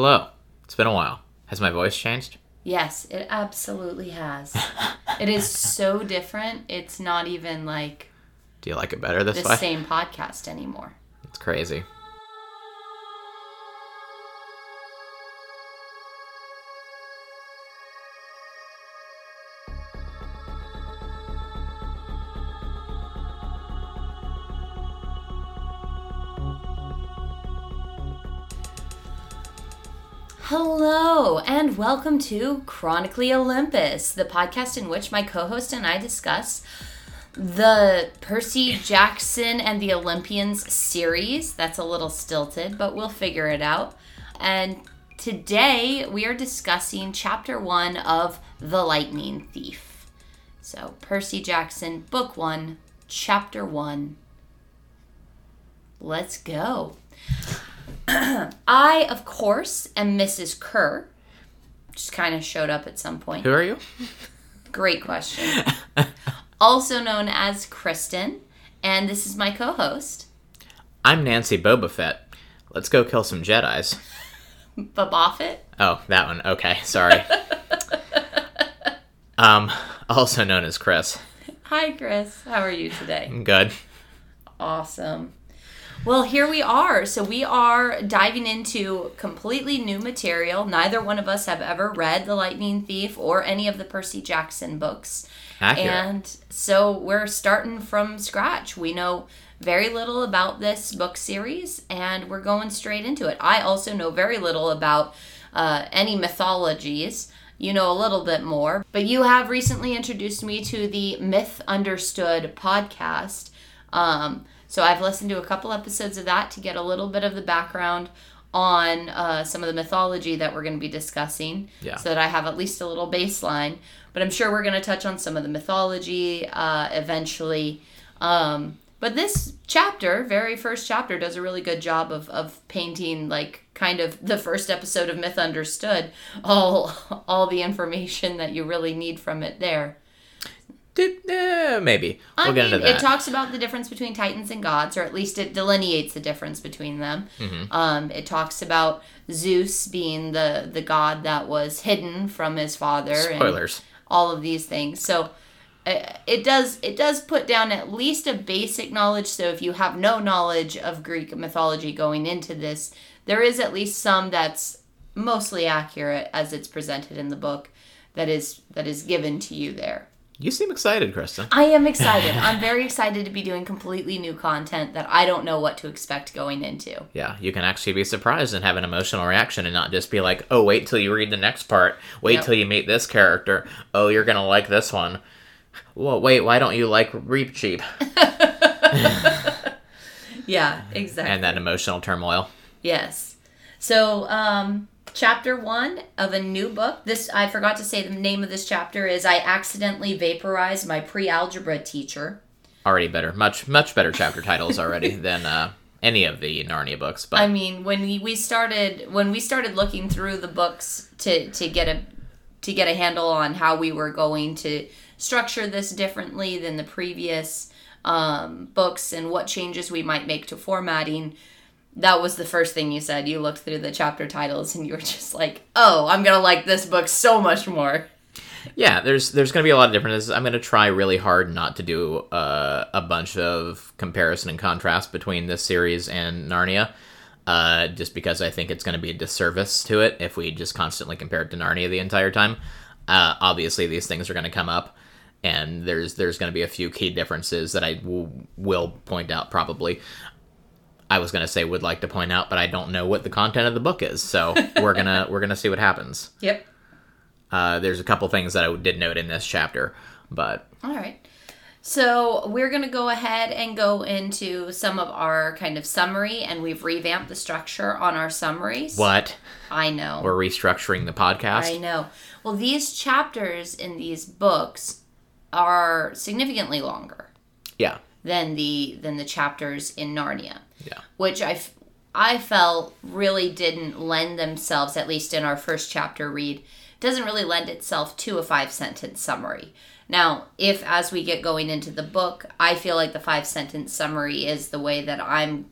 Hello. It's been a while. Has my voice changed? Yes, it absolutely has. it is so different. It's not even like Do you like it better this the way? same podcast anymore. It's crazy. Welcome to Chronically Olympus, the podcast in which my co host and I discuss the Percy Jackson and the Olympians series. That's a little stilted, but we'll figure it out. And today we are discussing chapter one of The Lightning Thief. So, Percy Jackson, book one, chapter one. Let's go. I, of course, am Mrs. Kerr. Just kind of showed up at some point. Who are you? Great question. also known as Kristen, and this is my co host, I'm Nancy Boba Fett. Let's go kill some Jedi's. Bobofit. Oh, that one. Okay, sorry. um, also known as Chris. Hi, Chris. How are you today? Good. Awesome. Well, here we are. So, we are diving into completely new material. Neither one of us have ever read The Lightning Thief or any of the Percy Jackson books. Accurate. And so we're starting from scratch. We know very little about this book series and we're going straight into it. I also know very little about uh, any mythologies. You know a little bit more, but you have recently introduced me to the Myth Understood podcast. Um, so I've listened to a couple episodes of that to get a little bit of the background on uh, some of the mythology that we're going to be discussing Yeah. so that I have at least a little baseline. But I'm sure we're going to touch on some of the mythology uh, eventually. Um, but this chapter, very first chapter, does a really good job of, of painting like kind of the first episode of Myth Understood, all all the information that you really need from it there. Eh, maybe. We'll I get mean, into that. it talks about the difference between titans and gods, or at least it delineates the difference between them. Mm-hmm. Um, it talks about Zeus being the the god that was hidden from his father. and Spoilers. all of these things. So uh, it does it does put down at least a basic knowledge. So if you have no knowledge of Greek mythology going into this, there is at least some that's mostly accurate as it's presented in the book. That is that is given to you there. You seem excited, Kristen. I am excited. I'm very excited to be doing completely new content that I don't know what to expect going into. Yeah, you can actually be surprised and have an emotional reaction and not just be like, oh, wait till you read the next part. Wait Yep. till you meet this character. Oh, you're going to like this one. Well, wait, why don't you like Reepicheep? Yeah, exactly. And that emotional turmoil. Yes. So, um, chapter one of a new book. This I forgot to say the name of this chapter is "I accidentally vaporized my pre-algebra teacher." Already better. Much, much better chapter titles already than uh, any of the Narnia books. But I mean, when we, started when we started looking through the books to to get a to get a handle on how we were going to structure this differently than the previous um, books and what changes we might make to formatting. That was the first thing you said. You looked through the chapter titles and you were just like, "Oh, I'm gonna like this book so much more." yeah, there's there's going to be a lot of differences. I'm going to try really hard not to do uh, a bunch of comparison and contrast between this series and Narnia. Uh, just because I think it's going to be a disservice to it if we just constantly compare it to Narnia the entire time. Uh, obviously, these things are going to come up, and there's there's going to be a few key differences that I w- will point out probably. I was going to say would like to point out, but I don't know what the content of the book is, so we're gonna we're gonna see what happens. Yep. Uh, there's a couple things that I did note in this chapter, but All right. So we're going to go ahead and go into some of our kind of summary, and we've revamped the structure on our summaries. what? I know. We're restructuring the podcast. I know. Well, these chapters in these books are significantly longer Yeah, than the than the chapters in Narnia, yeah, which I I felt really didn't lend themselves, at least in our first chapter read, doesn't really lend itself to a five sentence summary. Now, if as we get going into the book, I feel like the five sentence summary is the way that I'm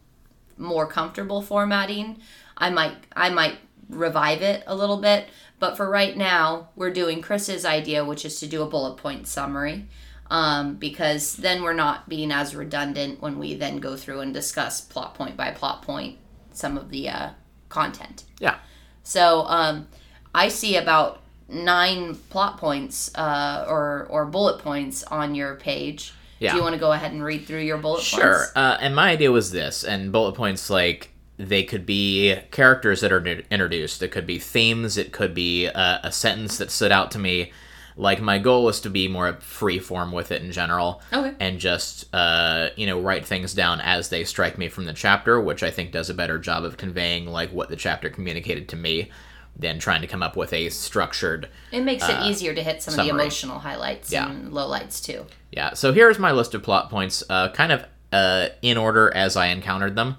more comfortable formatting, I might I might revive it a little bit. But for right now, we're doing Chris's idea, which is to do a bullet point summary. Um, because then we're not being as redundant when we then go through and discuss plot point by plot point some of the uh, content. Yeah. So um, I see about nine plot points uh, or or bullet points on your page. Yeah. Do you want to go ahead and read through your bullet Sure. points? Sure. Uh, and my idea was this, and bullet points like they could be characters that are introduced. It could be themes. It could be uh, a sentence that stood out to me. Like my goal was to be more free form with it in general, Okay. and just uh, you know write things down as they strike me from the chapter, which I think does a better job of conveying like what the chapter communicated to me than trying to come up with a structured It makes it easier to hit some of the Uh, emotional highlights Yeah. and lowlights too. Yeah, so here's my list of plot points, uh, kind of uh, in order as I encountered them.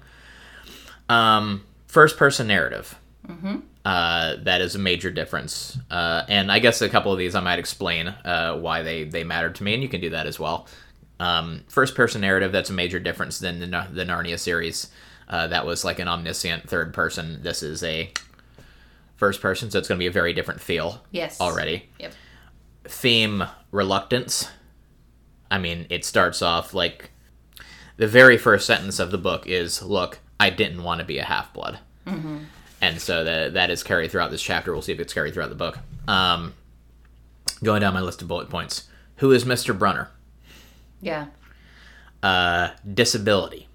Um, first person narrative. Mm-hmm. Uh, that is a major difference. Uh, and I guess a couple of these I might explain uh, why they, they mattered to me, and you can do that as well. Um, first person narrative, that's a major difference than the, the Narnia series. Uh, that was like an omniscient third person. This is a first person, so it's going to be a very different feel Yes. already Yep. theme reluctance. I mean, it starts off like the very first sentence of the book is, "Look, I didn't want to be a half blood," mm-hmm. And so that that is carried throughout this chapter. We'll see if it's carried throughout the book. Um, going down my list of bullet points: Who is Mister Brunner? Yeah. Uh, disability.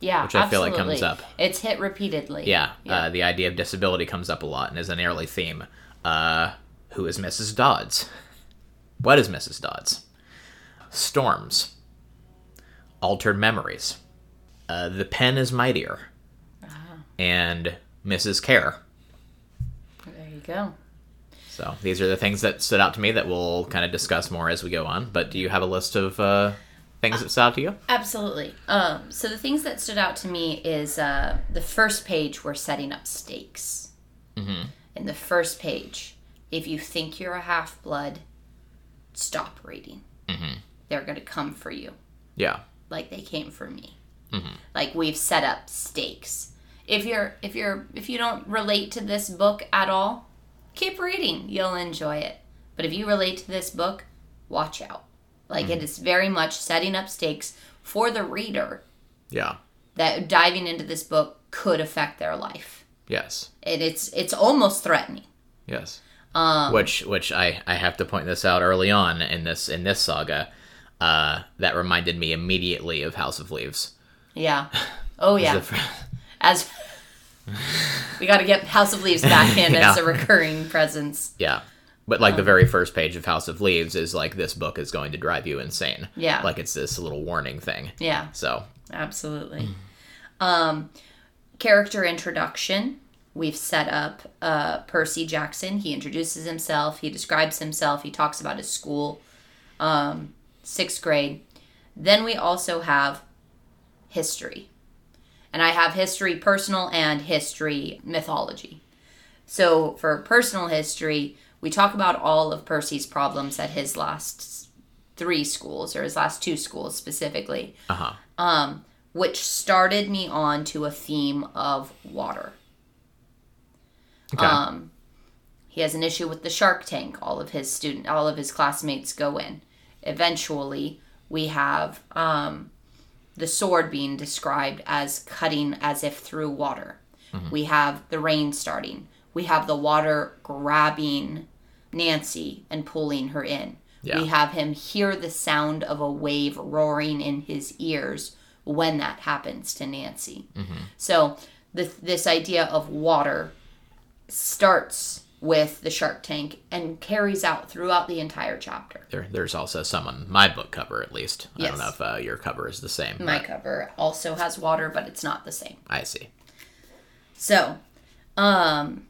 Yeah. Which I feel like comes up. It's hit repeatedly. Yeah, Uh, the idea of disability comes up a lot and is an early theme. Uh, who is Mrs. Dodds? What is Mrs. Dodds? Storms. Altered memories. Uh, the pen is mightier. And Mrs. Kerr. there you go. So these are the things that stood out to me that we'll kind of discuss more as we go on. But do you have a list of uh, things that stood out to you? Absolutely. Um, so the things that stood out to me is uh, the first page we're setting up stakes. Mm-hmm. In the first page, if you think you're a half blood, stop reading. Mm-hmm. They're going to come for you Yeah. like they came for me. Like we've set up stakes. If you're if you're if you don't relate to this book at all, keep reading. You'll enjoy it. But if you relate to this book, watch out. Like it is very much setting up stakes for the reader Yeah. that diving into this book could affect their life. Yes. And it's it's almost threatening. Yes. Um, which which I, I have to point this out early on in this in this saga. Uh, that reminded me immediately of House of Leaves. Yeah. Oh yeah. The As we got to get House of Leaves back in as a recurring presence. yeah. But like the very first page of House of Leaves is like this book is going to drive you insane. Yeah. Like it's this little warning thing. Yeah. So Absolutely. Um, character introduction. We've set up uh, Percy Jackson. He introduces himself. He describes himself. He talks about his school, um, sixth grade. Then we also have history. And I have history personal and history mythology. So for personal history, we talk about all of Percy's problems at his last three schools, or his last two schools specifically uh huh. which started me on to a theme of water. Okay. Um, he has an issue with the shark tank. All of his student, all of his classmates go in. Eventually, we have um, the sword being described as cutting as if through water. Mm-hmm. We have the rain starting. We have the water grabbing Nancy and pulling her in. Yeah. We have him hear the sound of a wave roaring in his ears when that happens to Nancy. Mm-hmm. So this this idea of water starts with the shark tank and carries out throughout the entire chapter. there, there's also some on my book cover at least. I don't know if uh, your cover is the same. My but cover also has water, but it's not the same. I see. So, um,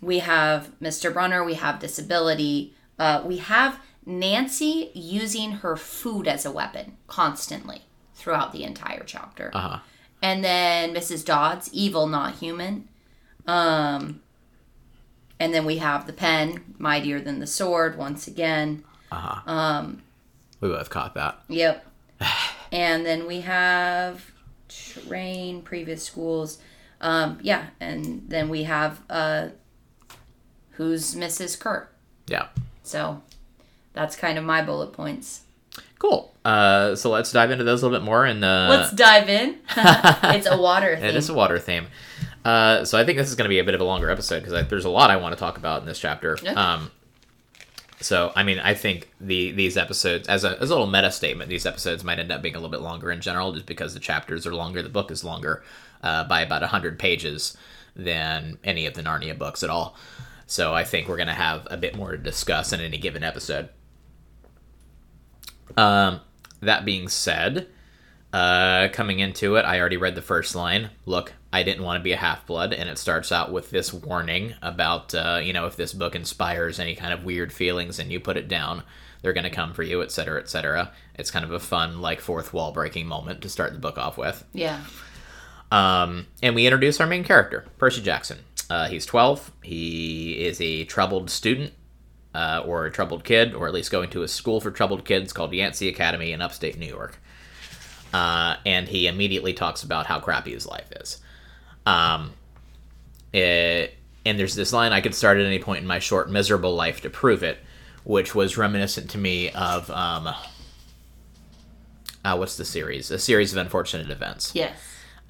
we have Mr. Brunner, we have disability, uh, we have Nancy using her food as a weapon constantly throughout the entire chapter. Uh huh. And then Mrs. Dodds, evil, not human. Um, and then we have the pen, mightier than the sword, once again. Uh huh. we both caught that. Yep. and then we have train previous schools. Um, yeah, and then we have uh, who's Mrs. Kerr. Yeah. So that's kind of my bullet points. Cool. Uh, so let's dive into those a little bit more. And uh, Let's dive in. it's a water thing. it is a water theme. Uh, so I think this is going to be a bit of a longer episode because there's a lot I want to talk about in this chapter. Yeah. Um, so I mean, I think the these episodes, as a as a little meta statement, these episodes might end up being a little bit longer in general, just because the chapters are longer. The book is longer uh, by about hundred pages than any of the Narnia books at all. So I think we're going to have a bit more to discuss in any given episode. Um, that being said, uh, coming into it, I already read the first line. Look, I didn't want to be a half blood, and it starts out with this warning about, uh, you know, if this book inspires any kind of weird feelings and you put it down, they're going to come for you, etc., etc. It's kind of a fun, like, fourth wall breaking moment to start the book off with. yeah. Um, and we introduce our main character, Percy Jackson. Uh, he's 12. He is a troubled student, uh, or a troubled kid, or at least going to a school for troubled kids called Yancey Academy in upstate New York. Uh, and he immediately talks about how crappy his life is. Um, it, and there's this line I could start at any point in my short, miserable life to prove it, which was reminiscent to me of, um, uh, what's the series? A series of unfortunate events Yes.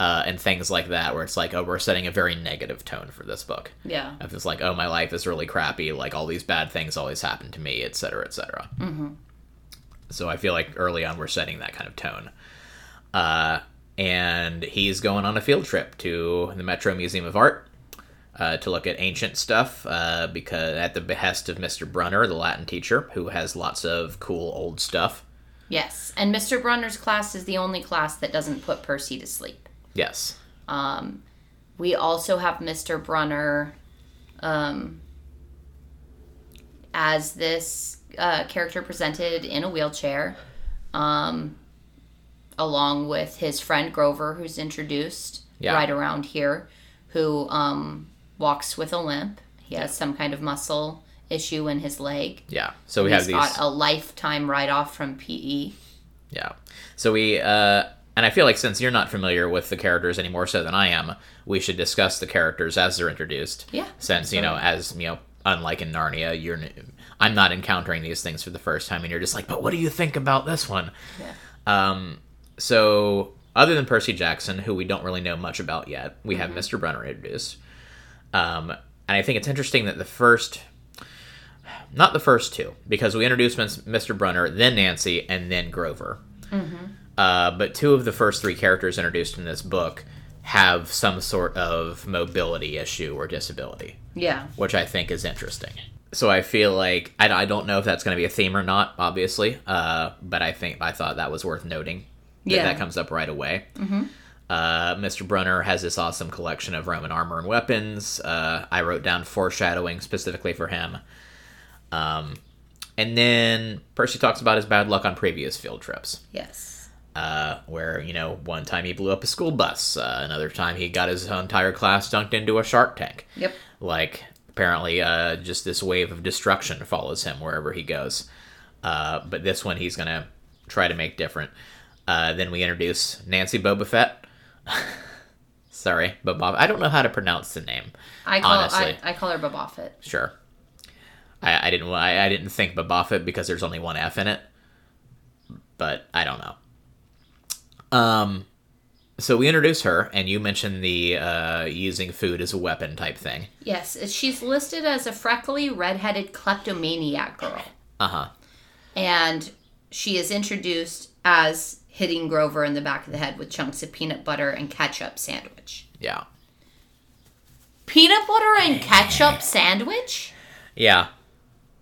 uh, and things like that, where it's like, oh, we're setting a very negative tone for this book. Yeah. If it's like, oh, my life is really crappy, like all these bad things always happen to me, et cetera, et cetera. Mm-hmm. So I feel like early on we're setting that kind of tone. Uh, and he's going on a field trip to the Metro Museum of Art uh, to look at ancient stuff uh, because at the behest of Mr. Brunner, the Latin teacher, who has lots of cool old stuff. Yes. And Mr. Brunner's class is the only class that doesn't put Percy to sleep. Yes. Um, we also have Mr. Brunner um, as this uh, character presented in a wheelchair, um, along with his friend Grover, who's introduced Yeah. right around here, who um, walks with a limp. He has some kind of muscle issue in his leg. Yeah. So we He's have these. got a lifetime write off from. PE. Yeah. So we, uh, and I feel like since you're not familiar with the characters any more so than I am, we should discuss the characters as they're introduced. Yeah, Since you know, as you know, unlike in Narnia, you're, I'm not encountering these things for the first time, and you're just like, but what do you think about this one? Yeah. Um. So other than Percy Jackson, who we don't really know much about yet, we have Mr. Brunner introduced. Um, and I think it's interesting that the first. Not the first two, because we introduced Mr. Brunner, then Nancy, and then Grover. Uh, but two of the first three characters introduced in this book have some sort of mobility issue or disability, Yeah. which I think is interesting. So I feel like I, I don't know if that's going to be a theme or not, obviously, uh, but I think I thought that was worth noting. That Yeah. that comes up right away. Uh, Mr. Brunner has this awesome collection of Roman armor and weapons. Uh, I wrote down foreshadowing specifically for him. Um, and then Percy talks about his bad luck on previous field trips Yes. uh, where you know one time he blew up a school bus, uh, another time he got his entire class dunked into a shark tank. Yep. Like apparently, uh, just this wave of destruction follows him wherever he goes. Uh, but this one he's gonna try to make different. Uh, then we introduce Nancy Boba Fett. Sorry, Boba. I don't know how to pronounce the name. I call Honestly. I, I call her Boba Fett. Sure. I, I didn't I, I didn't think Boba Fett because there's only one F in it, but I don't know. Um, so we introduce her, and you mentioned the uh, using food as a weapon type thing. Yes, she's listed as a freckly, redheaded kleptomaniac girl. Uh huh. And she is introduced as hitting Grover in the back of the head with chunks of peanut butter and ketchup sandwich. Yeah. Peanut butter and ketchup sandwich? Yeah.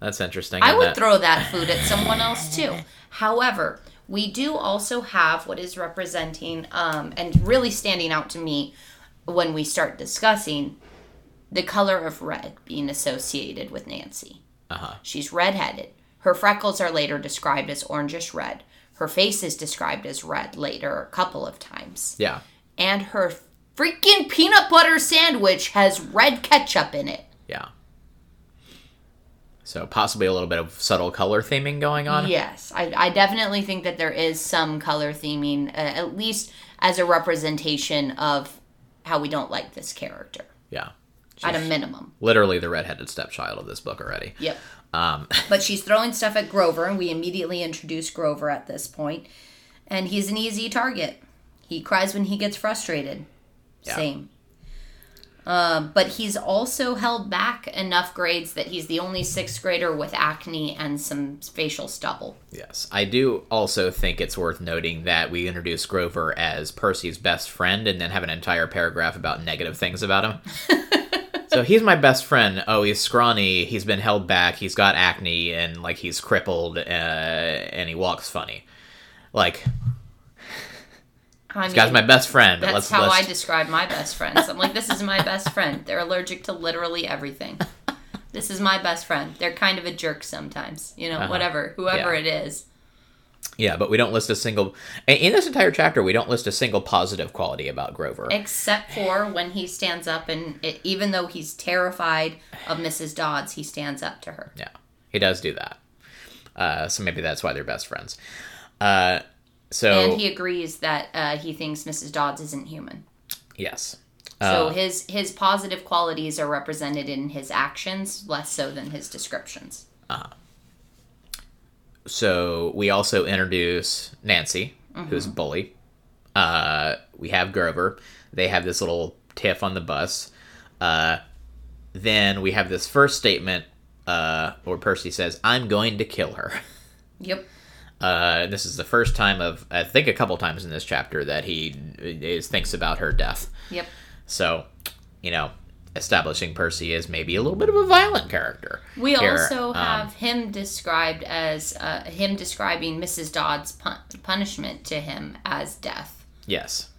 That's interesting. I would throw that food at someone else too. However, we do also have what is representing um, and really standing out to me when we start discussing the color of red being associated with Nancy. Uh-huh. She's redheaded. Her freckles are later described as orangish red. Her face is described as red later a couple of times. Yeah. And her freaking peanut butter sandwich has red ketchup in it. Yeah. So possibly a little bit of subtle color theming going on. Yes, I, I definitely think that there is some color theming, uh, at least as a representation of how we don't like this character Yeah. at a minimum. Literally the redheaded stepchild of this book already. Yep. Um, But she's throwing stuff at Grover, and we immediately introduce Grover at this point, and he's an easy target. He cries when he gets frustrated. Yeah. Same. Um, but he's also held back enough grades that he's the only sixth grader with acne and some facial stubble. yes. I do also think it's worth noting that we introduce Grover as Percy's best friend and then have an entire paragraph about negative things about him. so he's my best friend. Oh, he's scrawny. He's been held back. He's got acne and like he's crippled uh, and he walks funny. Like, I this guy's my best friend. That's let's, how I let's describe my best friends. I'm like, this is my best friend. They're allergic to literally everything. This is my best friend. They're kind of a jerk sometimes, you know, whatever, whoever Uh-huh. Yeah. it is. Yeah, but we don't list a single. in- this entire chapter, we don't list a single positive quality about Grover. Except for when he stands up and it, even though he's terrified of Mrs. Dodds, he stands up to her. Yeah, he does do that. Uh, so maybe that's why they're best friends. Uh, so And he agrees that uh, he thinks Mrs. Dodds isn't human. yes, So Uh, his his positive qualities are represented in his actions, less so than his descriptions. So we also introduce Nancy, Mm-hmm. who's a bully. Uh, we have Grover. They have this little tiff on the bus. Uh, then we have this first statement uh, where Percy says, "I'm going to kill her." Yep. Uh, this is the first time of I think a couple times in this chapter that he is thinks about her death. Yep. So, you know, establishing Percy as maybe a little bit of a violent character. We here. also Um, have him described as uh, him describing Mrs. Dodd's pun- punishment to him as death. yes.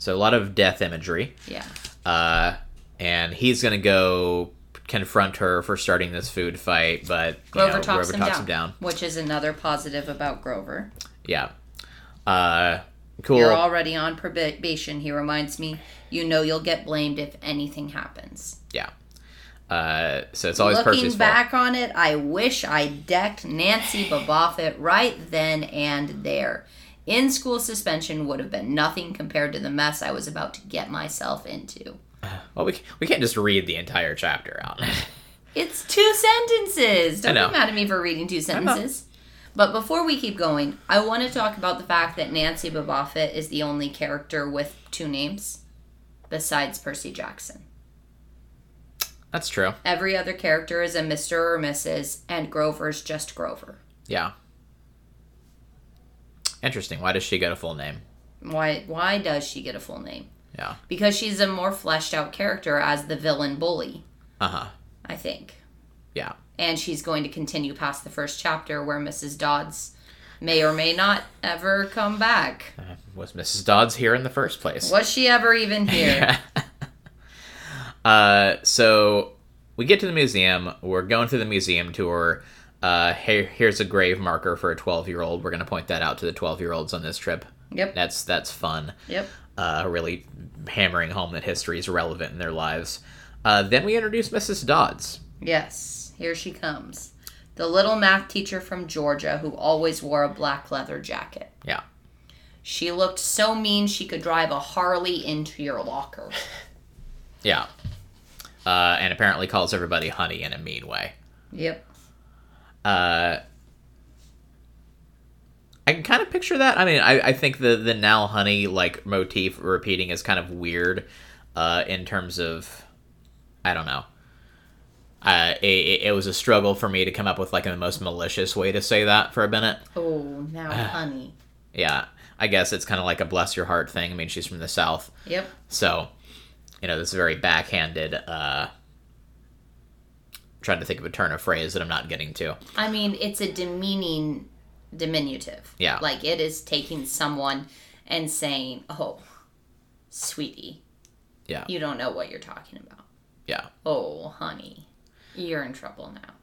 So a lot of death imagery, Yeah. uh, and he's gonna go confront her for starting this food fight, but Grover know, talks, Grover him, talks down, him down. which is another positive about Grover. Yeah. Uh, cool. You're already on probation. He reminds me, you know you'll get blamed if anything happens. yeah. Uh, so it's always Looking back on it, I wish I decked Nancy Bobofit right then and there. In school suspension would have been nothing compared to the mess I was about to get myself into. Well, we, we can't just read the entire chapter out. It's two sentences. Don't be mad at me for reading two sentences. But before we keep going, I want to talk about the fact that Nancy Bobofit is the only character with two names besides Percy Jackson. That's true. Every other character is a Mr. or Mrs., and Grover's just Grover. Yeah. Interesting. Why does she get a full name? Why why does she get a full name? Yeah. Because she's a more fleshed out character as the villain bully, Uh huh. I think. Yeah. And she's going to continue past the first chapter where Mrs. Dodds may or may not ever come back. Uh, was Mrs. Dodds here in the first place? Was she ever even here? Uh, so we get to the museum. We're going through the museum tour. Uh, here, here's a grave marker for a 12 year old. We're going to point that out to the 12 year olds on this trip. Yep. That's that's fun. Yep. Uh, really hammering home that history is relevant in their lives. Uh, then we introduce Mrs. Dodds. Yes, here she comes. The little math teacher from Georgia who always wore a black leather jacket. Yeah. She looked so mean she could drive a Harley into your locker. Yeah. Uh, and apparently calls everybody honey in a mean way. Yep. Uh, I can kind of picture that. I mean, I, I think the the now honey like motif repeating is kind of weird, uh, in terms of, I don't know. Uh, it, it was a struggle for me to come up with like the most malicious way to say that for a minute. Oh, now honey. Yeah, I guess it's kind of like a bless your heart thing. I mean, she's from the south, Yep. so you know this is very backhanded. Uh, trying to think of a turn of phrase that I'm not getting to. I mean, it's a demeaning diminutive. Yeah. Like it is taking someone and saying, "Oh, sweetie, Yeah, you don't know what you're talking about. yeah. Oh, honey, you're in trouble now."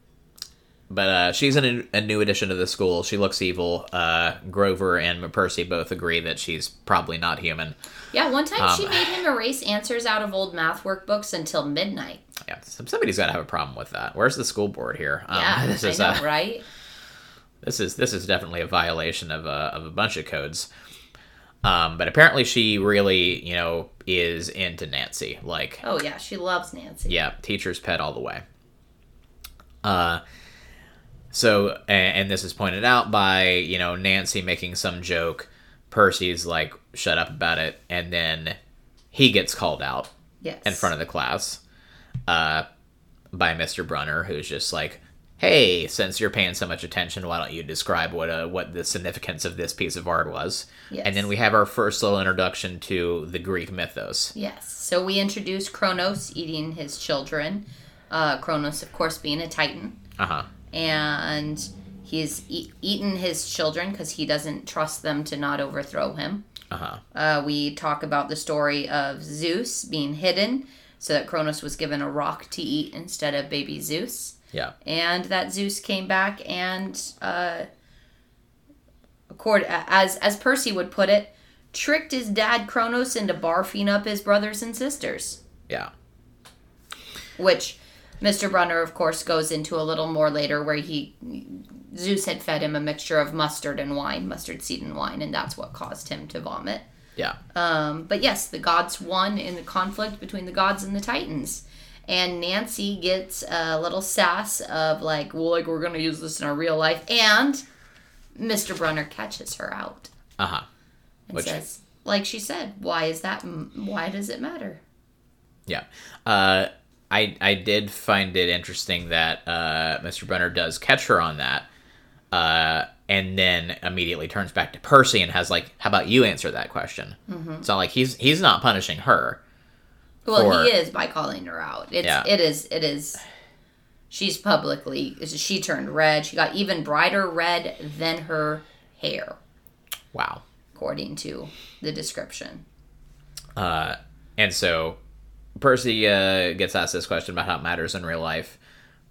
But uh, she's a new, a new addition to the school. She looks evil. Uh, Grover and Percy both agree that she's probably not human. Yeah, one time she Um, made him erase answers out of old math workbooks until midnight. Yeah, somebody's got to have a problem with that. Where's the school board here? Um, Yeah, this I is know, uh, right? this is this is definitely a violation of a of a bunch of codes. Um, but apparently she really, you know, is into Nancy. Like, Oh yeah, she loves Nancy. yeah, teacher's pet all the way. Uh, so, and, and this is pointed out by, you know, Nancy making some joke. Percy's like, shut up about it. And then he gets called out Yes. in front of the class uh, by Mr. Brunner, who's just like, "Hey, since you're paying so much attention, why don't you describe what uh, what the significance of this piece of art was?" Yes. And then we have our first little introduction to the Greek mythos. Yes. So we introduce Kronos eating his children. Uh, Kronos, of course, being a Titan, Uh huh. and he's e- eaten his children because he doesn't trust them to not overthrow him. Uh huh. Uh, we talk about the story of Zeus being hidden so that Kronos was given a rock to eat instead of baby Zeus. Yeah. And that Zeus came back and, uh, accord, as, as Percy would put it, tricked his dad Kronos into barfing up his brothers and sisters. Yeah. Which Mr. Brunner, of course, goes into a little more later where he. Zeus had fed him a mixture of mustard and wine, mustard seed and wine, and that's what caused him to vomit. Yeah. Um, but yes, the gods won in the conflict between the gods and the titans. And Nancy gets a little sass of like, well, like we're gonna use this in our real life, and Mr. Brunner catches her out Uh huh. and Which- says, like she said, why is that? Why does it matter? Yeah. Uh, I I did find it interesting that uh, Mr. Brunner does catch her on that, uh, and then immediately turns back to Percy and has like, "How about you answer that question?" Mm-hmm. It's not like he's he's not punishing her. Well, For- he is by calling her out. It's Yeah. it is it is. She's publicly. She turned red. She got even brighter red than her hair, Wow. according to the description. Uh, and so Percy uh, gets asked this question about how it matters in real life,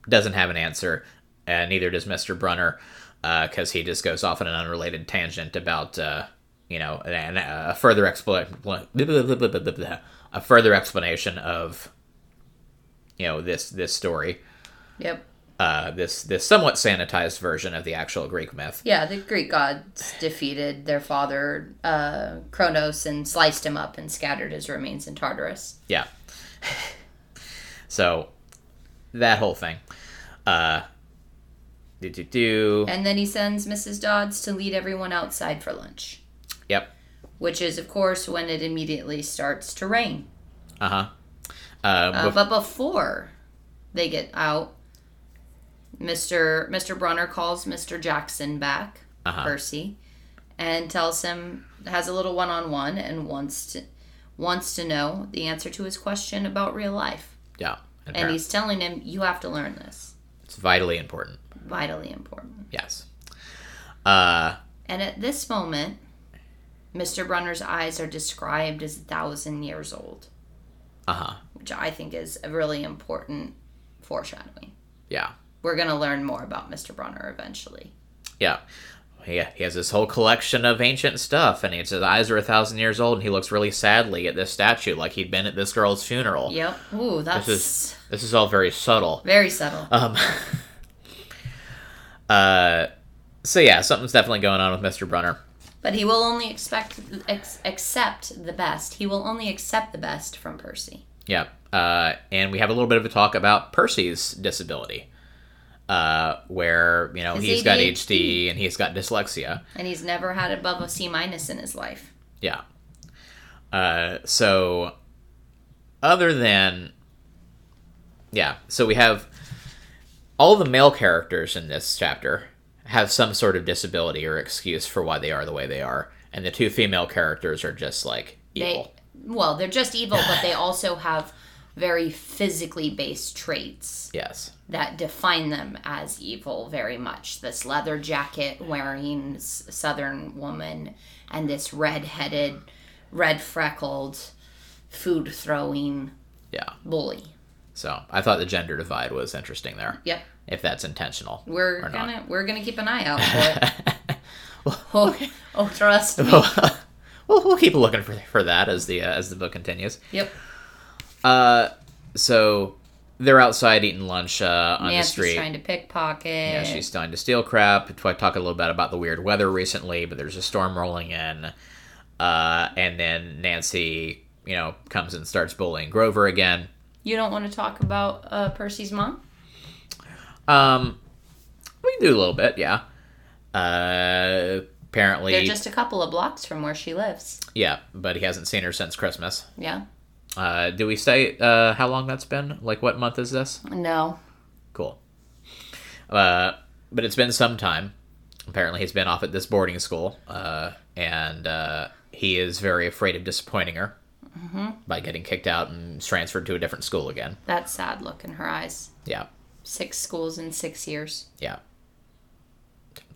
doesn't have an answer, and neither does Mr. Brunner, because he just goes off on an unrelated tangent about, uh, you know, an, a further explanation, a further explanation of, you know, this this story, Yep. uh, this this somewhat sanitized version of the actual Greek myth. Yeah, the Greek gods defeated their father, uh, Kronos, and sliced him up and scattered his remains in Tartarus. Yeah. so that whole thing. Uh do do do. And then he sends Mrs. Dodds to lead everyone outside for lunch, Yep. which is, of course, when it immediately starts to rain. Uh-huh. Uh, Uh, but before they get out, Mr. Mr. Brunner calls Mr. Jackson back, Uh-huh. Percy, and tells him has a little one-on-one and wants to wants to know the answer to his question about real life. yeah. And apparent- he's telling him you have to learn this. it's vitally important. Vitally important. Yes. Uh And at this moment, Mr. Brunner's eyes are described as a thousand years old, uh-huh. which I think is a really important foreshadowing. Yeah. We're going to learn more about Mr. Brunner eventually. Yeah. He, he has this whole collection of ancient stuff, and his eyes are a thousand years old, and he looks really sadly at this statue, like he'd been at this girl's funeral. Yep. Ooh, that's This is this is all very subtle. very subtle. Um, uh, so yeah, something's definitely going on with Mr. Brunner. But he will only expect ex- accept the best. He will only accept the best from Percy. Yeah, uh, and we have a little bit of a talk about Percy's disability, uh, where you know His he's got HD and he's got dyslexia. And he's never had above a C minus in his life. Yeah. Uh, so, other than, yeah, so we have all the male characters in this chapter have some sort of disability or excuse for why they are the way they are, and the two female characters are just like evil. They well, they're just evil, but they also have very physically based traits yes. that define them as evil very much. This leather jacket wearing southern woman and this red-headed, red freckled, food throwing Yeah. bully. So I thought the gender divide was interesting there. Yep. If that's intentional. We're gonna we're gonna keep an eye out for it. oh, oh, trust me. Well, we'll keep looking for for that as the uh, as the book continues. Yep. Uh, so they're outside eating lunch uh, on Nancy's the street. She's trying to pickpocket. Yeah, she's trying to steal crap. I talk a little bit about the weird weather recently, but there's a storm rolling in. Uh, and then Nancy, you know, comes and starts bullying Grover again. You don't want to talk about uh, Percy's mom? Um, we can do a little bit, yeah. Uh, apparently, They're just a couple of blocks from where she lives. yeah, but he hasn't seen her since Christmas. Yeah. Uh, do we say uh, how long that's been? Like, what month is this? No. Cool. Uh, but it's been some time. Apparently, he's been off at this boarding school, uh, and uh, he is very afraid of disappointing her by getting kicked out and transferred to a different school again. That sad look in her eyes. Yeah, Six schools in six years. yeah.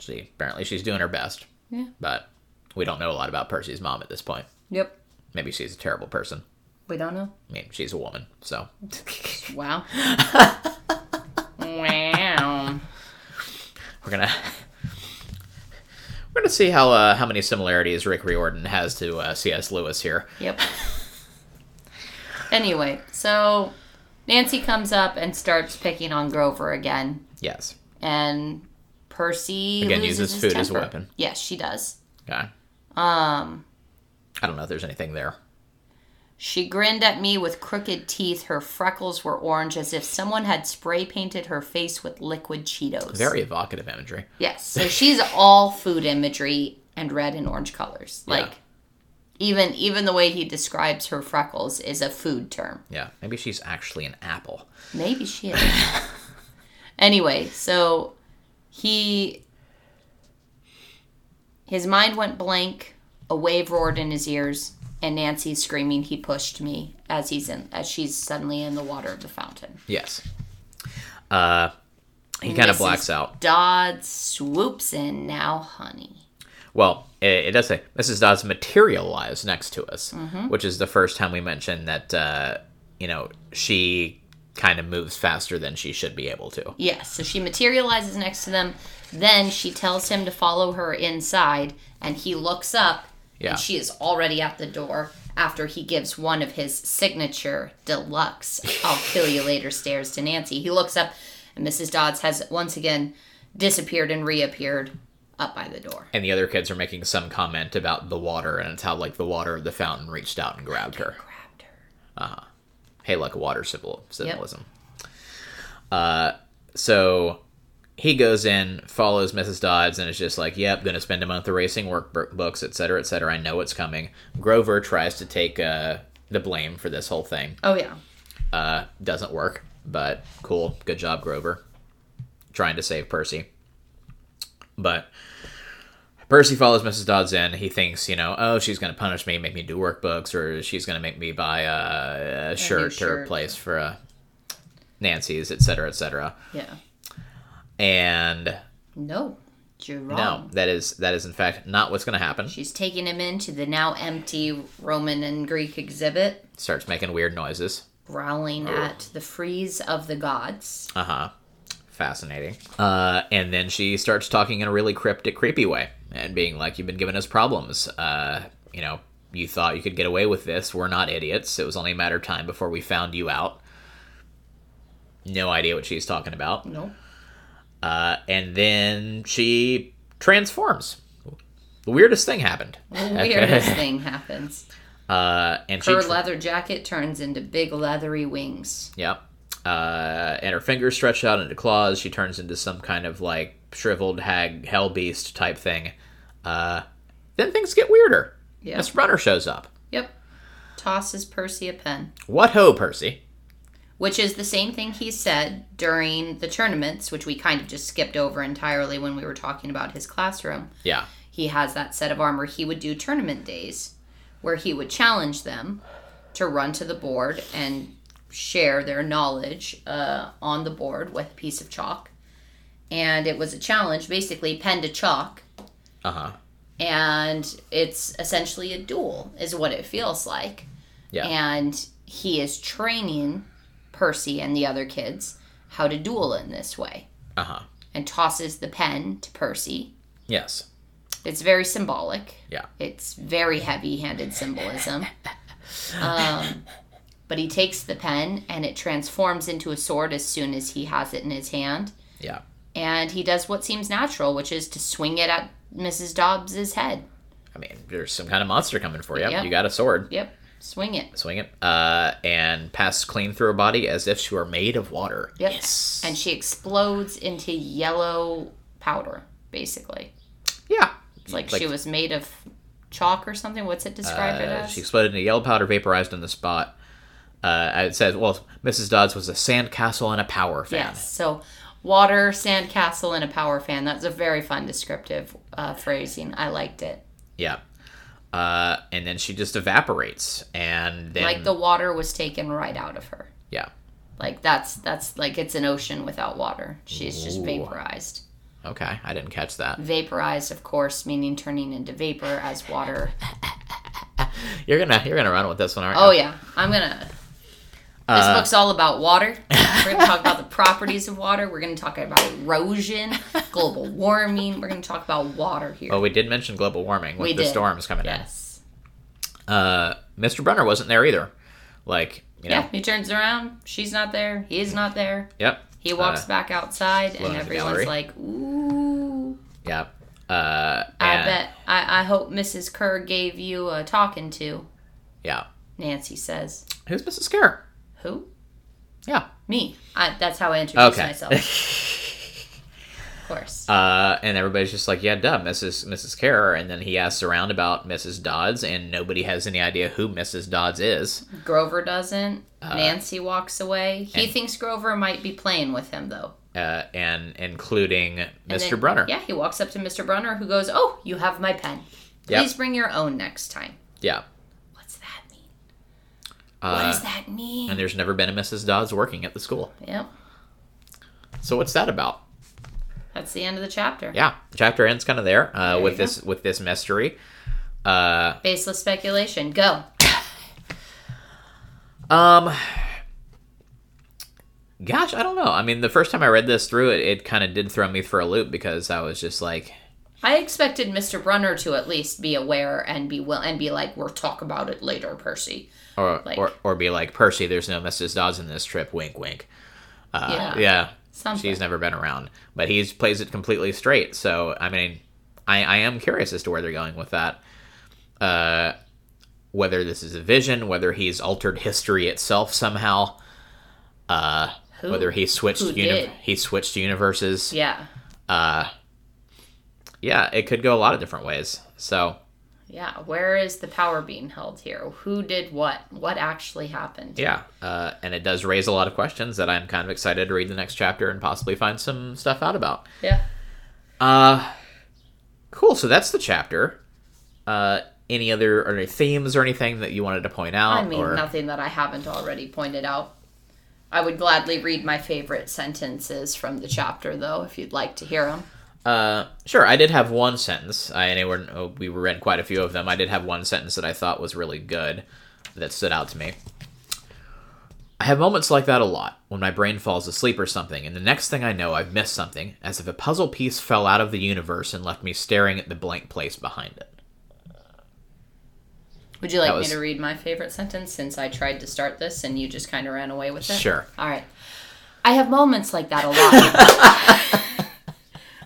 She apparently she's doing her best, Yeah. but we don't know a lot about Percy's mom at this point. Yep. Maybe she's a terrible person. We don't know. I mean, she's a woman, so Wow. wow. we're gonna we're gonna see how uh, how many similarities Rick Riordan has to uh, C.S. Lewis here. Yep. Anyway, so Nancy comes up and starts picking on Grover again, Yes. and Percy Again, loses uses his food as a weapon. Yes, she does. Okay. Um, I don't know if there's anything there. She grinned at me with crooked teeth. Her freckles were orange, as if someone had spray painted her face with liquid Cheetos. Very evocative imagery. Yes. So she's all food imagery and red and orange colors. Yeah. Like even even the way he describes her freckles is a food term. Yeah. Maybe she's actually an apple. Maybe she is. anyway, so he his mind went blank, a wave roared in his ears, and Nancy's screaming he pushed me as he's in as she's suddenly in the water of the fountain. Yes. Uh, he kind of blacks out. Dodd swoops in now, honey. Well, it, it does say Mrs. Dodds materialized next to us, Mm-hmm. which is the first time we mentioned that, uh, you know, she kind of moves faster than she should be able to. Yes, so she materializes next to them. Then she tells him to follow her inside, and he looks up, Yeah. and she is already at the door after he gives one of his signature deluxe I'll kill you later stares to Nancy. He looks up, and Mrs. Dodds has once again disappeared and reappeared up by the door. And the other kids are making some comment about the water, and it's how, like, the water of the fountain reached out and grabbed her. Grabbed her. Uh-huh. hey, like water symbol symbolism. Uh, so he goes in, follows Mrs. Dodds, and is just like, "Yep, gonna spend a month erasing workbooks, et cetera, et cetera. I know it's coming." Grover tries to take uh, the blame for this whole thing. Oh, yeah. Uh, doesn't work, but cool, good job, Grover, trying to save Percy. But Percy follows Mrs. Dodds in. He thinks, you know, oh, she's going to punish me, make me do workbooks, or she's going to make me buy a, a shirt or shirt. place for uh, Nancy's, et cetera, et cetera. Yeah. And No, you're wrong. no, that is that is in fact not what's going to happen. She's taking him into the now empty Roman and Greek exhibit, Starts making weird noises. growling at the frieze of the gods. Uh huh. Fascinating. Uh, and then she starts talking in a really cryptic, creepy way, and being like, "You've been giving us problems. Uh, you know, you thought you could get away with this. We're not idiots. It was only a matter of time before we found you out." No idea what she's talking about. No. Uh, and then she transforms. The weirdest thing happened. The weirdest thing happens. Uh, and she Her tr- leather jacket turns into big leathery wings. Yep. Uh, and her fingers stretch out into claws. She turns into some kind of like shriveled hag hell beast type thing. Uh, then things get weirder. Mr. Brunner shows up. Yep. Tosses Percy a pen. What ho, Percy? Which is the same thing he said during the tournaments, which we kind of just skipped over entirely when we were talking about his classroom. Yeah. He has that set of armor. He would do tournament days where he would challenge them to run to the board and share their knowledge uh, on the board with a piece of chalk. And it was a challenge, basically pen to chalk. Uh huh. And it's essentially a duel, is what it feels like. Yeah. And he is training Percy and the other kids how to duel in this way Uh huh. and tosses the pen to Percy. Yes. It's very symbolic. Yeah. It's very heavy handed symbolism. Um, but he takes the pen and it transforms into a sword as soon as he has it in his hand. Yeah. And he does what seems natural, which is to swing it at Mrs. Dodds's head. I mean, there's some kind of monster coming for you. Yep. You got a sword. Yep. Swing it. Swing it. Uh, and pass clean through her body as if she were made of water. Yep. Yes. And she explodes into yellow powder, basically. yeah. It's like, she was made of chalk or something. What's it described it Uh, as? she exploded into yellow powder, vaporized on the spot. Uh, it says, well, Mrs. Dodds was a sandcastle and a power fan. Yes. So, water, sandcastle, and a power fan. That's a very fun descriptive uh, phrasing. I liked it. Yeah. Uh, and then she just evaporates, and then Like the water was taken right out of her. yeah. Like that's that's like it's an ocean without water. She's just vaporized. Okay, I didn't catch that. Vaporized, of course, meaning turning into vapor as water. You're gonna you're gonna run with this one, aren't Oh you? yeah, I'm gonna. This Uh, book's all about water. We're gonna talk about the properties of water. We're gonna talk about erosion, global warming. We're gonna talk about water here. Well, we did mention global warming with We the did. storms coming yes. in. Uh, Mr. Brunner wasn't there either. Like, you know, Yeah. He turns around. She's not there. He's not there. yep. He walks Uh, back outside, and alone in the everyone's like, "Ooh." Yep. Uh, I bet. I, I hope Mrs. Kerr gave you a talking to. Yeah. Nancy says. Who's Mrs. Kerr? Who? Yeah. Me. I, that's how I introduce Okay. myself. Of course. Uh, and everybody's just like, yeah, duh, Mrs. Mrs. Kerr. And then he asks around about Mrs. Dodds, and nobody has any idea who Mrs. Dodds is. Grover doesn't. Nancy walks away. He uh, and- thinks Grover might be playing with him, though. Uh, and including And Mr. then- Brunner. Yeah, he walks up to Mr. Brunner, who goes, "Oh, you have my pen. Yep. Please bring your own next time." Yeah. What's that mean? Uh, what does that mean? and there's never been a Mrs. Dodds working at the school. Yep. So what's that about? That's the end of the chapter. Yeah, the chapter ends kind of there, uh, There with this with this mystery. Uh, Baseless speculation. Go. um, gosh, I don't know. I mean, the first time I read this through, it, it kind of did throw me for a loop because I was just like, I expected Mr. Brunner to at least be aware and be will and be like, "We'll talk about it later, Percy." or Like- or, or be like, Percy, there's no Mrs. Dodds in this trip. Wink, wink. Uh, Yeah. yeah, Something. she's never been around, but he plays it completely straight. So I mean, I, I am curious as to where they're going with that. Uh, whether this is a vision, whether he's altered history itself somehow, uh, whether he switched uni- he switched universes. Yeah. Uh, yeah, it could go a lot of different ways. So Yeah. Where is the power being held here? Who did what? What actually happened? yeah, uh, and it does raise a lot of questions that I'm kind of excited to read the next chapter and possibly find some stuff out about. Yeah. Uh, cool. So that's the chapter. Uh, any other or any themes or anything that you wanted to point out? I mean, or, nothing that I haven't already pointed out. I would gladly read my favorite sentences from the chapter, though, if you'd like to hear them. Uh, sure. I did have one sentence. I know we're, oh, we read quite a few of them. I did have one sentence that I thought was really good that stood out to me. I have moments like that a lot when my brain falls asleep or something, and the next thing I know, I've missed something, as if a puzzle piece fell out of the universe and left me staring at the blank place behind it. Would you like That me to read my favorite sentence since I tried to start this and you just kind of ran away with it? Sure. All right. I have moments like that a lot.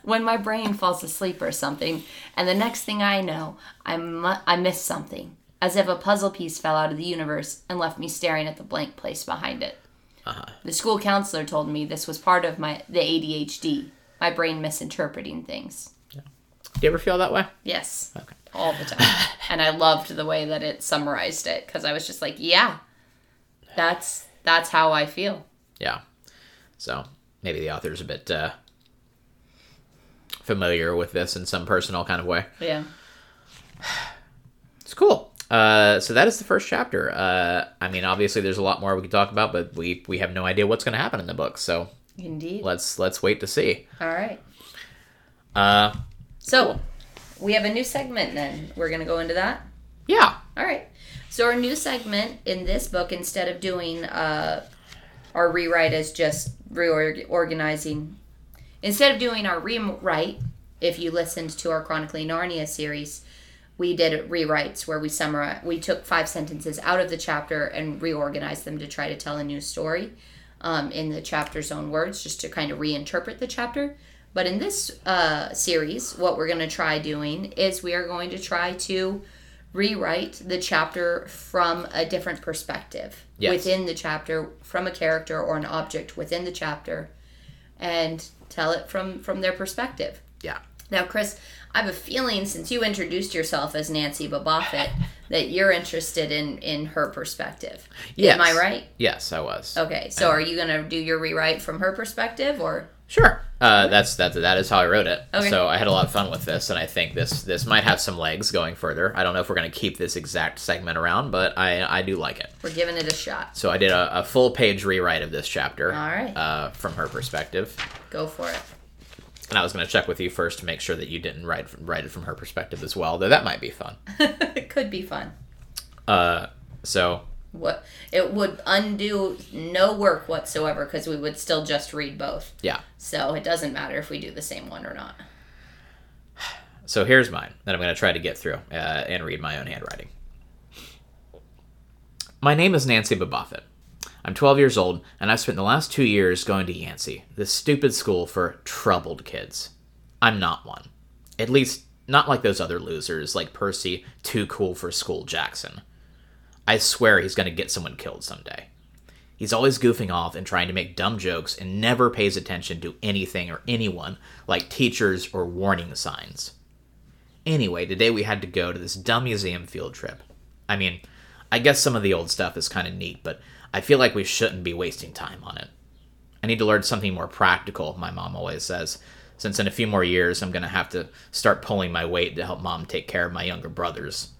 when my brain falls asleep or something, and the next thing I know, I, mu- I miss something, as if a puzzle piece fell out of the universe and left me staring at the blank place behind it. The school counselor told me this was part of my the ADHD, my brain misinterpreting things. Yeah. Do you ever feel that way? Yes. Okay. All the time. and I loved the way that it summarized it because I was just like, yeah, that's that's how I feel. Yeah. So maybe the author's a bit uh, familiar with this in some personal kind of way. Yeah. It's cool. Uh, so that is the first chapter. Uh, I mean, obviously, there's a lot more we could talk about, but we we have no idea what's going to happen in the book. So Indeed. let's let's wait to see. All right. Uh, So we have a new segment then. We're going to go into that. yeah. All right. So our new segment in this book, instead of doing uh, our rewrite as just reorganizing, instead of doing our rewrite, if you listened to our Chronically Narnia series, we did rewrites where we summarize, we took five sentences out of the chapter and reorganized them to try to tell a new story um, in the chapter's own words, just to kind of reinterpret the chapter. But in this uh, series, what we're going to try doing is we are going to try to rewrite the chapter from a different perspective Yes. within the chapter, from a character or an object within the chapter, and tell it from from their perspective. Yeah. Now, Chris, I have a feeling since you introduced yourself as Nancy Bobofit that you're interested in in her perspective. Yes. Am I right? Yes, I was. Okay, so are you gonna do your rewrite from her perspective, or Sure. Uh, that's that. That is how I wrote it. Okay. So I had a lot of fun with this, and I think this this might have some legs going further. I don't know if we're going to keep this exact segment around, but I I do like it. we're giving it a shot? So I did a, a full page rewrite of this chapter. All right. Uh, from her perspective, Go for it. and I was going to check with you first to make sure that you didn't write write it from her perspective as well. Though that might be fun. it could be fun. Uh, so What it would undo no work whatsoever because we would still just read both. yeah. So it doesn't matter if we do the same one or not. So here's mine that I'm going to try to get through uh, and read my own handwriting. My name is Nancy Bobofit. I'm 12 years old, and I've spent the last two years going to Yancy, this stupid school for troubled kids. I'm not one. At least, not like those other losers, like Percy, too cool for school Jackson. I swear he's going to get someone killed someday. He's always goofing off and trying to make dumb jokes and never pays attention to anything or anyone, like teachers or warning signs. Anyway, today we had to go to this dumb museum field trip. I mean, I guess some of the old stuff is kind of neat, but I feel like we shouldn't be wasting time on it. I need to learn something more practical, my mom always says, since in a few more years I'm going to have to start pulling my weight to help mom take care of my younger brothers.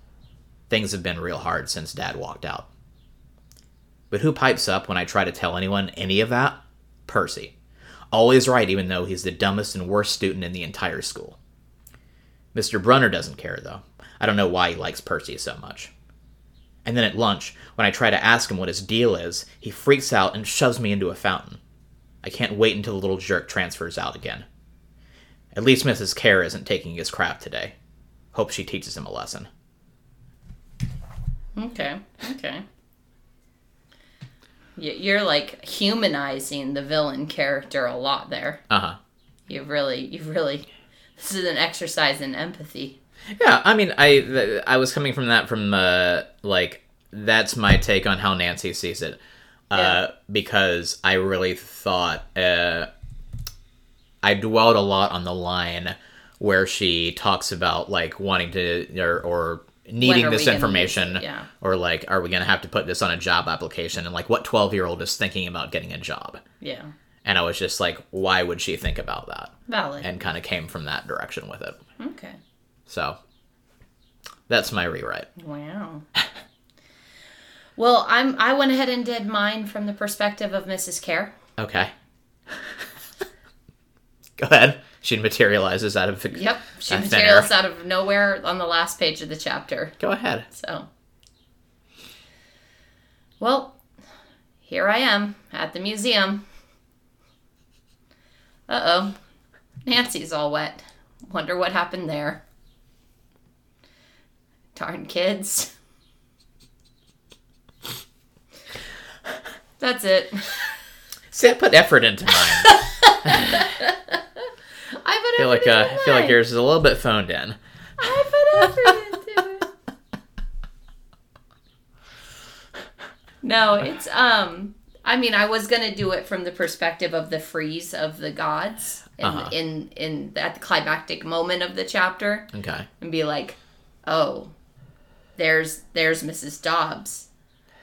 Things have been real hard since dad walked out. But who pipes up when I try to tell anyone any of that? Percy. Always right, even though he's the dumbest and worst student in the entire school. Mr. Brunner doesn't care, though. I don't know why he likes Percy so much. And then at lunch, when I try to ask him what his deal is, he freaks out and shoves me into a fountain. I can't wait until the little jerk transfers out again. At least Mrs. Kerr isn't taking his crap today. Hope she teaches him a lesson. Okay. Okay. You're like humanizing the villain character a lot there. Uh huh. You've really, you've really. This is an exercise in empathy. Yeah, I mean, I th- I was coming from that from uh, like that's my take on how Nancy sees it, uh, Yeah. because I really thought uh, I dwelled a lot on the line where she talks about like wanting to or, or needing this gonna information. Yeah. or like are we gonna have to put this on a job application, and like what twelve year old is thinking about getting a job, Yeah. and I was just like, why would she think about that, Valid. and kind of came from that direction with it. okay. So that's my rewrite. Wow. well, I'm. I went ahead and did mine from the perspective of Mrs. Kerr Okay. Go ahead. She materializes out of Yep. She out of thin materialized air. out of nowhere on the last page of the chapter. Go ahead. So, well, here I am at the museum. Uh oh. Nancy's all wet. Wonder what happened there. Darn kids. That's it. See, I put effort into mine. I feel like uh, I feel like yours is a little bit phoned in. I put effort into it. No, it's um. I mean, I was gonna do it from the perspective of the frieze of the gods, in Uh-huh. in in at the climactic moment of the chapter, Okay. and be like, "Oh, there's there's Mrs. Dodds.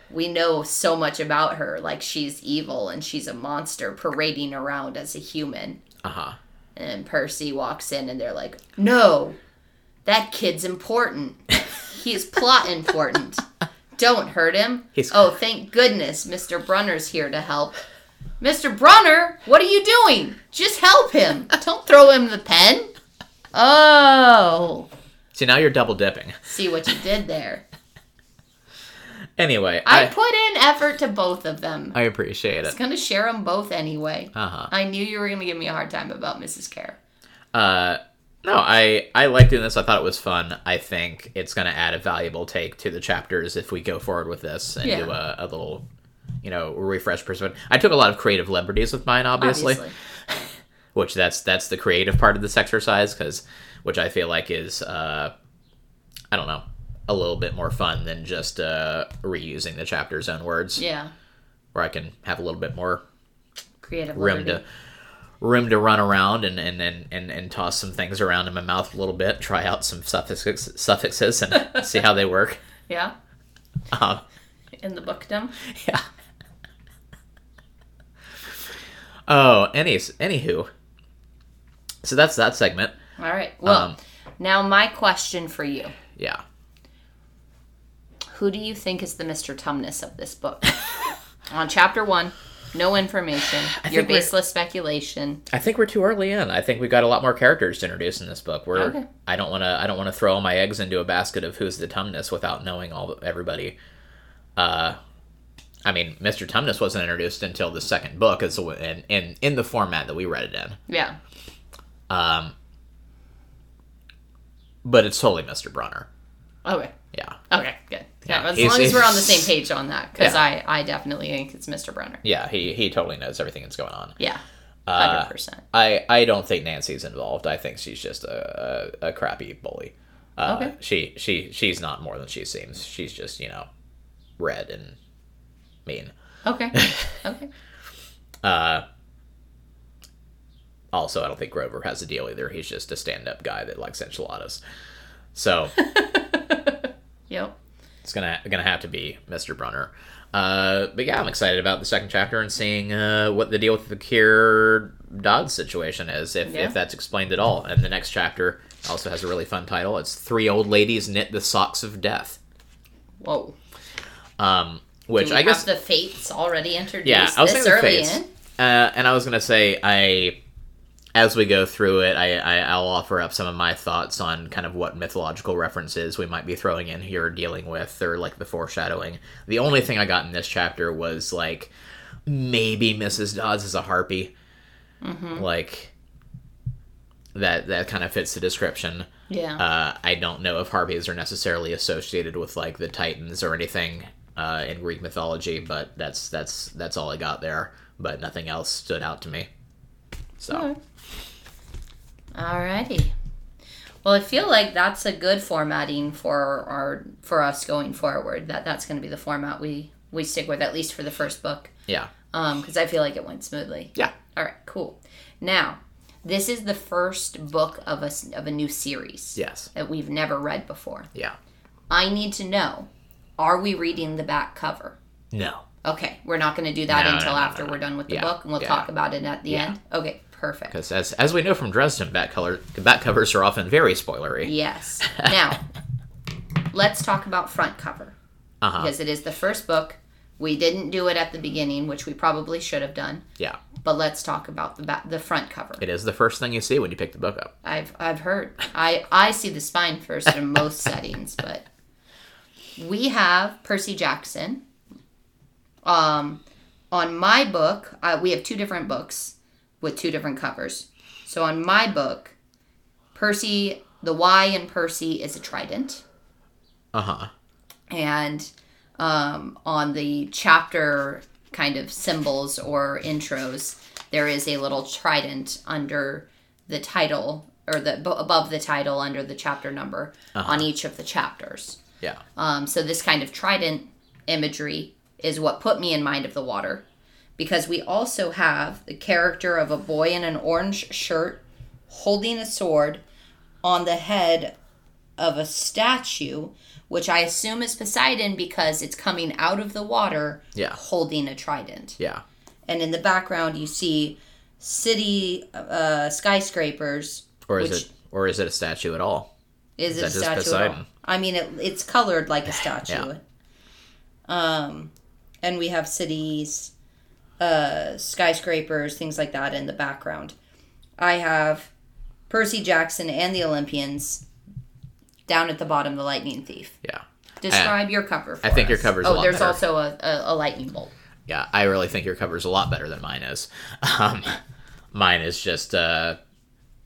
We know so much about her. Like she's evil and she's a monster parading around as a human." Uh huh. And Percy walks in and they're like, No, that kid's important. He's plot important. Don't hurt him. He's- oh, thank goodness Mr. Brunner's here to help. Mr. Brunner, what are you doing? Just help him. Don't throw him the pen. Oh, See, now you're double dipping. see what you did there. Anyway, I I put in effort to both of them. I appreciate it. I was going to share them both anyway. Uh huh. I knew you were going to give me a hard time about Mrs. Kerr. Uh, no, I I like doing this. I thought it was fun. I think it's going to add a valuable take to the chapters if we go forward with this and Yeah. do a, a little, you know, refresh perspective. I took a lot of creative liberties with mine, obviously. Obviously. which that's that's the creative part of this exercise because which I feel like is uh, I don't know a little bit more fun than just uh, reusing the chapter's own words, Yeah. where I can have a little bit more Creative room to room to run around and and, and, and and toss some things around in my mouth a little bit, try out some suffixes suffixes and see how they work. Yeah. Um, In the bookdom. yeah. Oh, any anywho. So that's that segment. All right. Well, Um, now my question for you. Yeah. Who do you think is the Mr. Tumnus of this book? On chapter one, no information. Your baseless speculation. I think we're too early in. I think we've got a lot more characters to introduce in this book. We're Okay. I don't want to I don't want to throw all my eggs into a basket of who's the Tumnus without knowing all everybody. Uh I mean, Mr. Tumnus wasn't introduced until the second book, as in, in in the format that we read it in. Yeah. Um, but it's totally Mr. Brunner. Okay. Yeah, Okay. Good. Yeah. Yeah, as long as we're on the same page on that, because Yeah. I, I definitely think it's Mr. Brunner. yeah, he he totally knows everything that's going on. Yeah. Uh, Hundred percent. I I don't think Nancy's involved. I think she's just a a, a crappy bully. Uh, Okay. She she she's not more than she seems. She's just you know, red and mean. Okay. Okay. Uh, also, I don't think Grover has a deal either. He's just a stand-up guy that likes enchiladas. So Yep. it's gonna gonna have to be Mr. Brunner. Uh, but yeah, I'm excited about the second chapter and seeing uh, what the deal with the Kerr Dodds situation is, if, Yeah. if that's explained at all. And the next chapter also has a really fun title. It's Three Old Ladies Knit the Socks of Death. Whoa. Um, which I guess the fates already introduced Yeah, I was this early fates. in. Uh, and I was gonna say, I, as we go through it, I, I I'll offer up some of my thoughts on kind of what mythological references we might be throwing in here, or dealing with, or like the foreshadowing. The only thing I got in this chapter was like maybe Mrs. Dodds is a harpy, like that that kind of fits the description. Yeah. Uh, I don't know if harpies are necessarily associated with like the Titans or anything uh, in Greek mythology, but that's that's that's all I got there. But nothing else stood out to me. So Okay. Alrighty. Well, I feel like that's a good formatting for our for us going forward. That that's going to be the format we we stick with at least for the first book. yeah, Um, because I feel like it went smoothly. yeah, All right, cool. Now, this is the first book of a of a new series yes, that we've never read before. yeah. I need to know: Are we reading the back cover? No, Okay, we're not going to do that No, until no, no, after we're done with the Yeah, book, and we'll yeah. talk about it at the Yeah. end. Okay, perfect. because as as we know from Dresden, back color back covers are often very spoilery. Yes. Now, let's talk about front cover Uh huh. because it is the first book. We didn't do it at the beginning, which we probably should have done. Yeah, But let's talk about the back, the front cover. it is the first thing you see when you pick the book up. I've I've heard. I I see the spine first in most settings, but we have Percy Jackson. Um, on my book, uh, we have two different books with two different covers. So on my book, Percy, the Y in Percy is a trident, Uh huh. and um, on the chapter kind of symbols or intros, there is a little trident under the title or the b- above the title under the chapter number on each of the chapters. Yeah. Um, so this kind of trident imagery is what put me in mind of the water, because we also have the character of a boy in an orange shirt holding a sword on the head of a statue, which I assume is Poseidon because it's coming out of the water Yeah. holding a trident. Yeah. And in the background, you see city uh, skyscrapers. Or is Which- it or is it a statue at all? Is it a statue? At all? I mean, it, it's colored like a statue. Yeah. Um, and we have cities, uh, skyscrapers, things like that in the background. I have Percy Jackson and the Olympians down at the bottom. The lightning thief. Yeah. Describe your cover. For I think your us. cover's a Oh, lot there's better. also a, a, a lightning bolt. Yeah, I really think your cover's a lot better than mine is. Um, mine is just uh,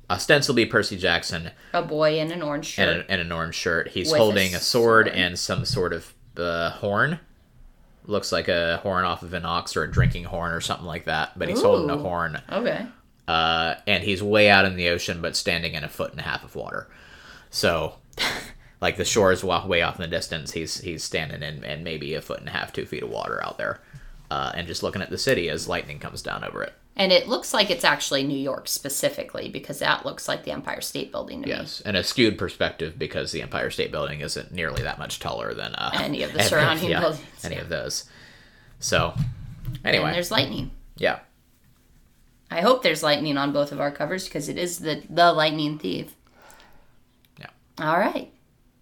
ostensibly Percy Jackson A boy in an orange shirt. and, a, and an orange shirt. He's holding a sword, sword. and some sort of uh, horn. Looks like a horn off of an ox or a drinking horn or something like that. But he's holding a horn, okay. uh, and he's way out in the ocean, but standing in a foot and a half of water. So, like the shore is way off in the distance. He's he's standing in, in maybe a foot and a half, two feet of water out there, uh, and just looking at the city as lightning comes down over it. And it looks like it's actually New York specifically because that looks like the Empire State Building to me. Yes, and a skewed perspective because the Empire State Building isn't nearly that much taller than uh, Any of the surrounding buildings, Any yeah. of those. So, And anyway, there's lightning. yeah, I hope there's lightning on both of our covers because it is the the lightning thief. yeah, All right.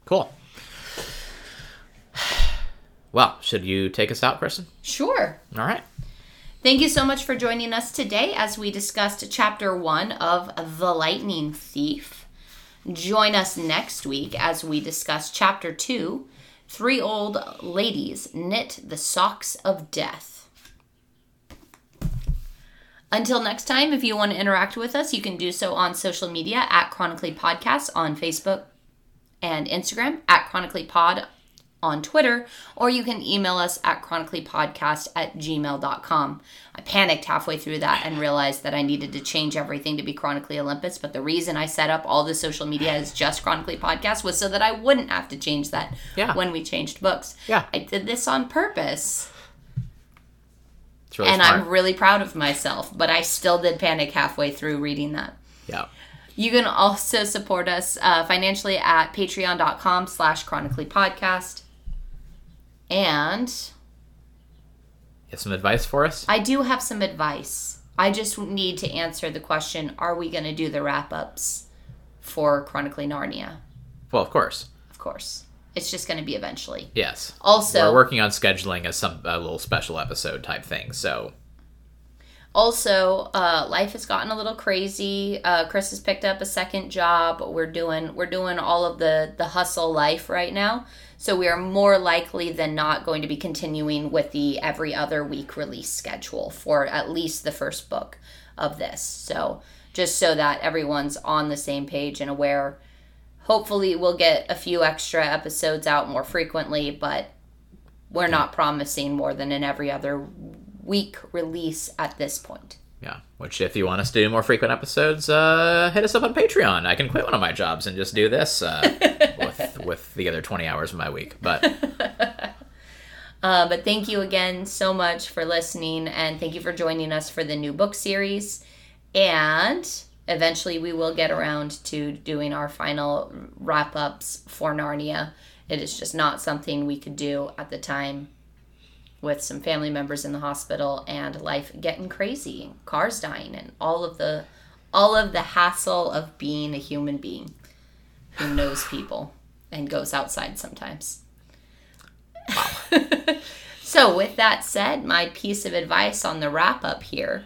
cool. Well, should you take us out, Kristen? Sure. All right. Thank you so much for joining us today as we discussed chapter one of The Lightning Thief. Join us next week as we discuss chapter two Three Old Ladies Knit the Socks of Death. Until next time, if you want to interact with us, you can do so on social media at Chronically Podcasts on Facebook and Instagram, at Chronically Pod on Twitter, or you can email us at chronicallypodcast at gmail.com. I panicked halfway through that and realized that I needed to change everything to be Chronically Olympus, but the reason I set up all the social media as just Chronically Podcast was so that I wouldn't have to change that Yeah. when we changed books. Yeah. I did this on purpose, really and smart. I'm really proud of myself, but I still did panic halfway through reading that. yeah. You can also support us uh, financially at patreon.com slash chronically podcast. And You have some advice for us? I do have some advice. I just need to answer the question Are we going to do the wrap ups for Chronically Narnia? Well, of course. Of course. It's just going to be eventually. Yes. Also, We're working on scheduling a some a little special episode type thing. So also uh, life has gotten a little crazy uh, chris has picked up a second job we're doing we're doing all of the the hustle life right now so we are more likely than not going to be continuing with the every other week release schedule for at least the first book of this so just so that everyone's on the same page and aware hopefully we'll get a few extra episodes out more frequently but we're not promising more than an every other week release at this point. yeah. Which, if you want us to do more frequent episodes, uh, hit us up on Patreon. I can quit one of my jobs and just do this uh, with the other twenty hours of my week. But Uh, but thank you again so much for listening and thank you for joining us for the new book series. And eventually we will get around to doing our final wrap ups for Narnia. It is just not something we could do at the time with some family members in the hospital and life getting crazy, cars dying and all of the all of the hassle of being a human being who knows people and goes outside sometimes. Wow. so, with that said, my piece of advice on the wrap up here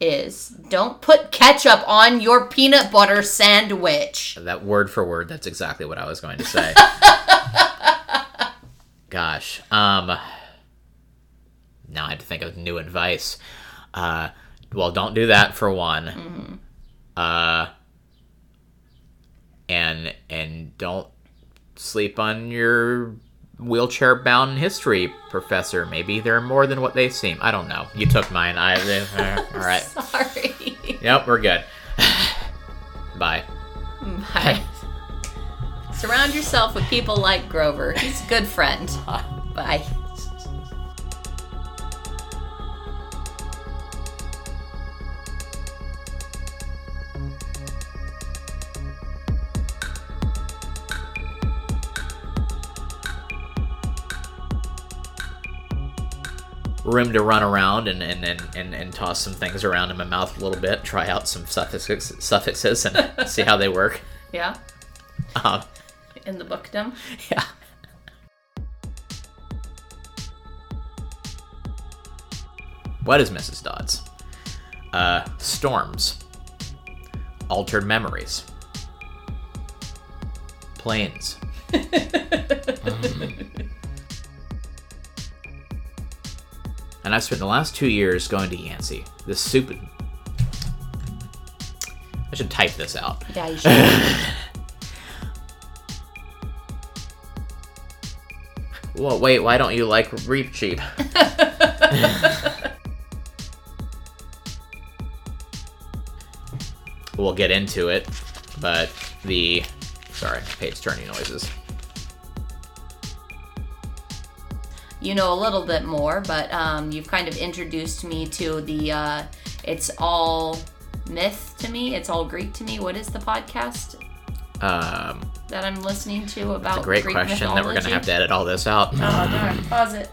is don't put ketchup on your peanut butter sandwich. that word for word, that's exactly what I was going to say. Gosh. Um. Now I have to think of new advice. Uh, well, don't do that for one. Uh. And and don't sleep on your wheelchair bound history professor. Maybe they're more than what they seem. I don't know. You took mine. I. uh, all right. Sorry. Yep, we're good. Bye. Bye. Surround yourself with people like Grover. He's a good friend. Bye. Room to run around and, and, and, and, and toss some things around in my mouth a little bit, try out some suffixes, suffixes and see how they work. Yeah? Um, In the bookdom. yeah. What is Mrs. Dodds? Uh, storms. Altered memories. Planes. Mm. And I've spent the last two years going to Yancy. This stupid. I should type this out. Yeah, you should. Well, wait, why don't you like Reepicheep? we'll get into it. But the sorry, page turning noises. You know a little bit more, but um, you've kind of introduced me to the. Uh, it's all myth to me. It's all Greek to me. What is the podcast Um, that I'm listening to about great Greek question that we're gonna have to edit all this out. Oh, darn. Pause it.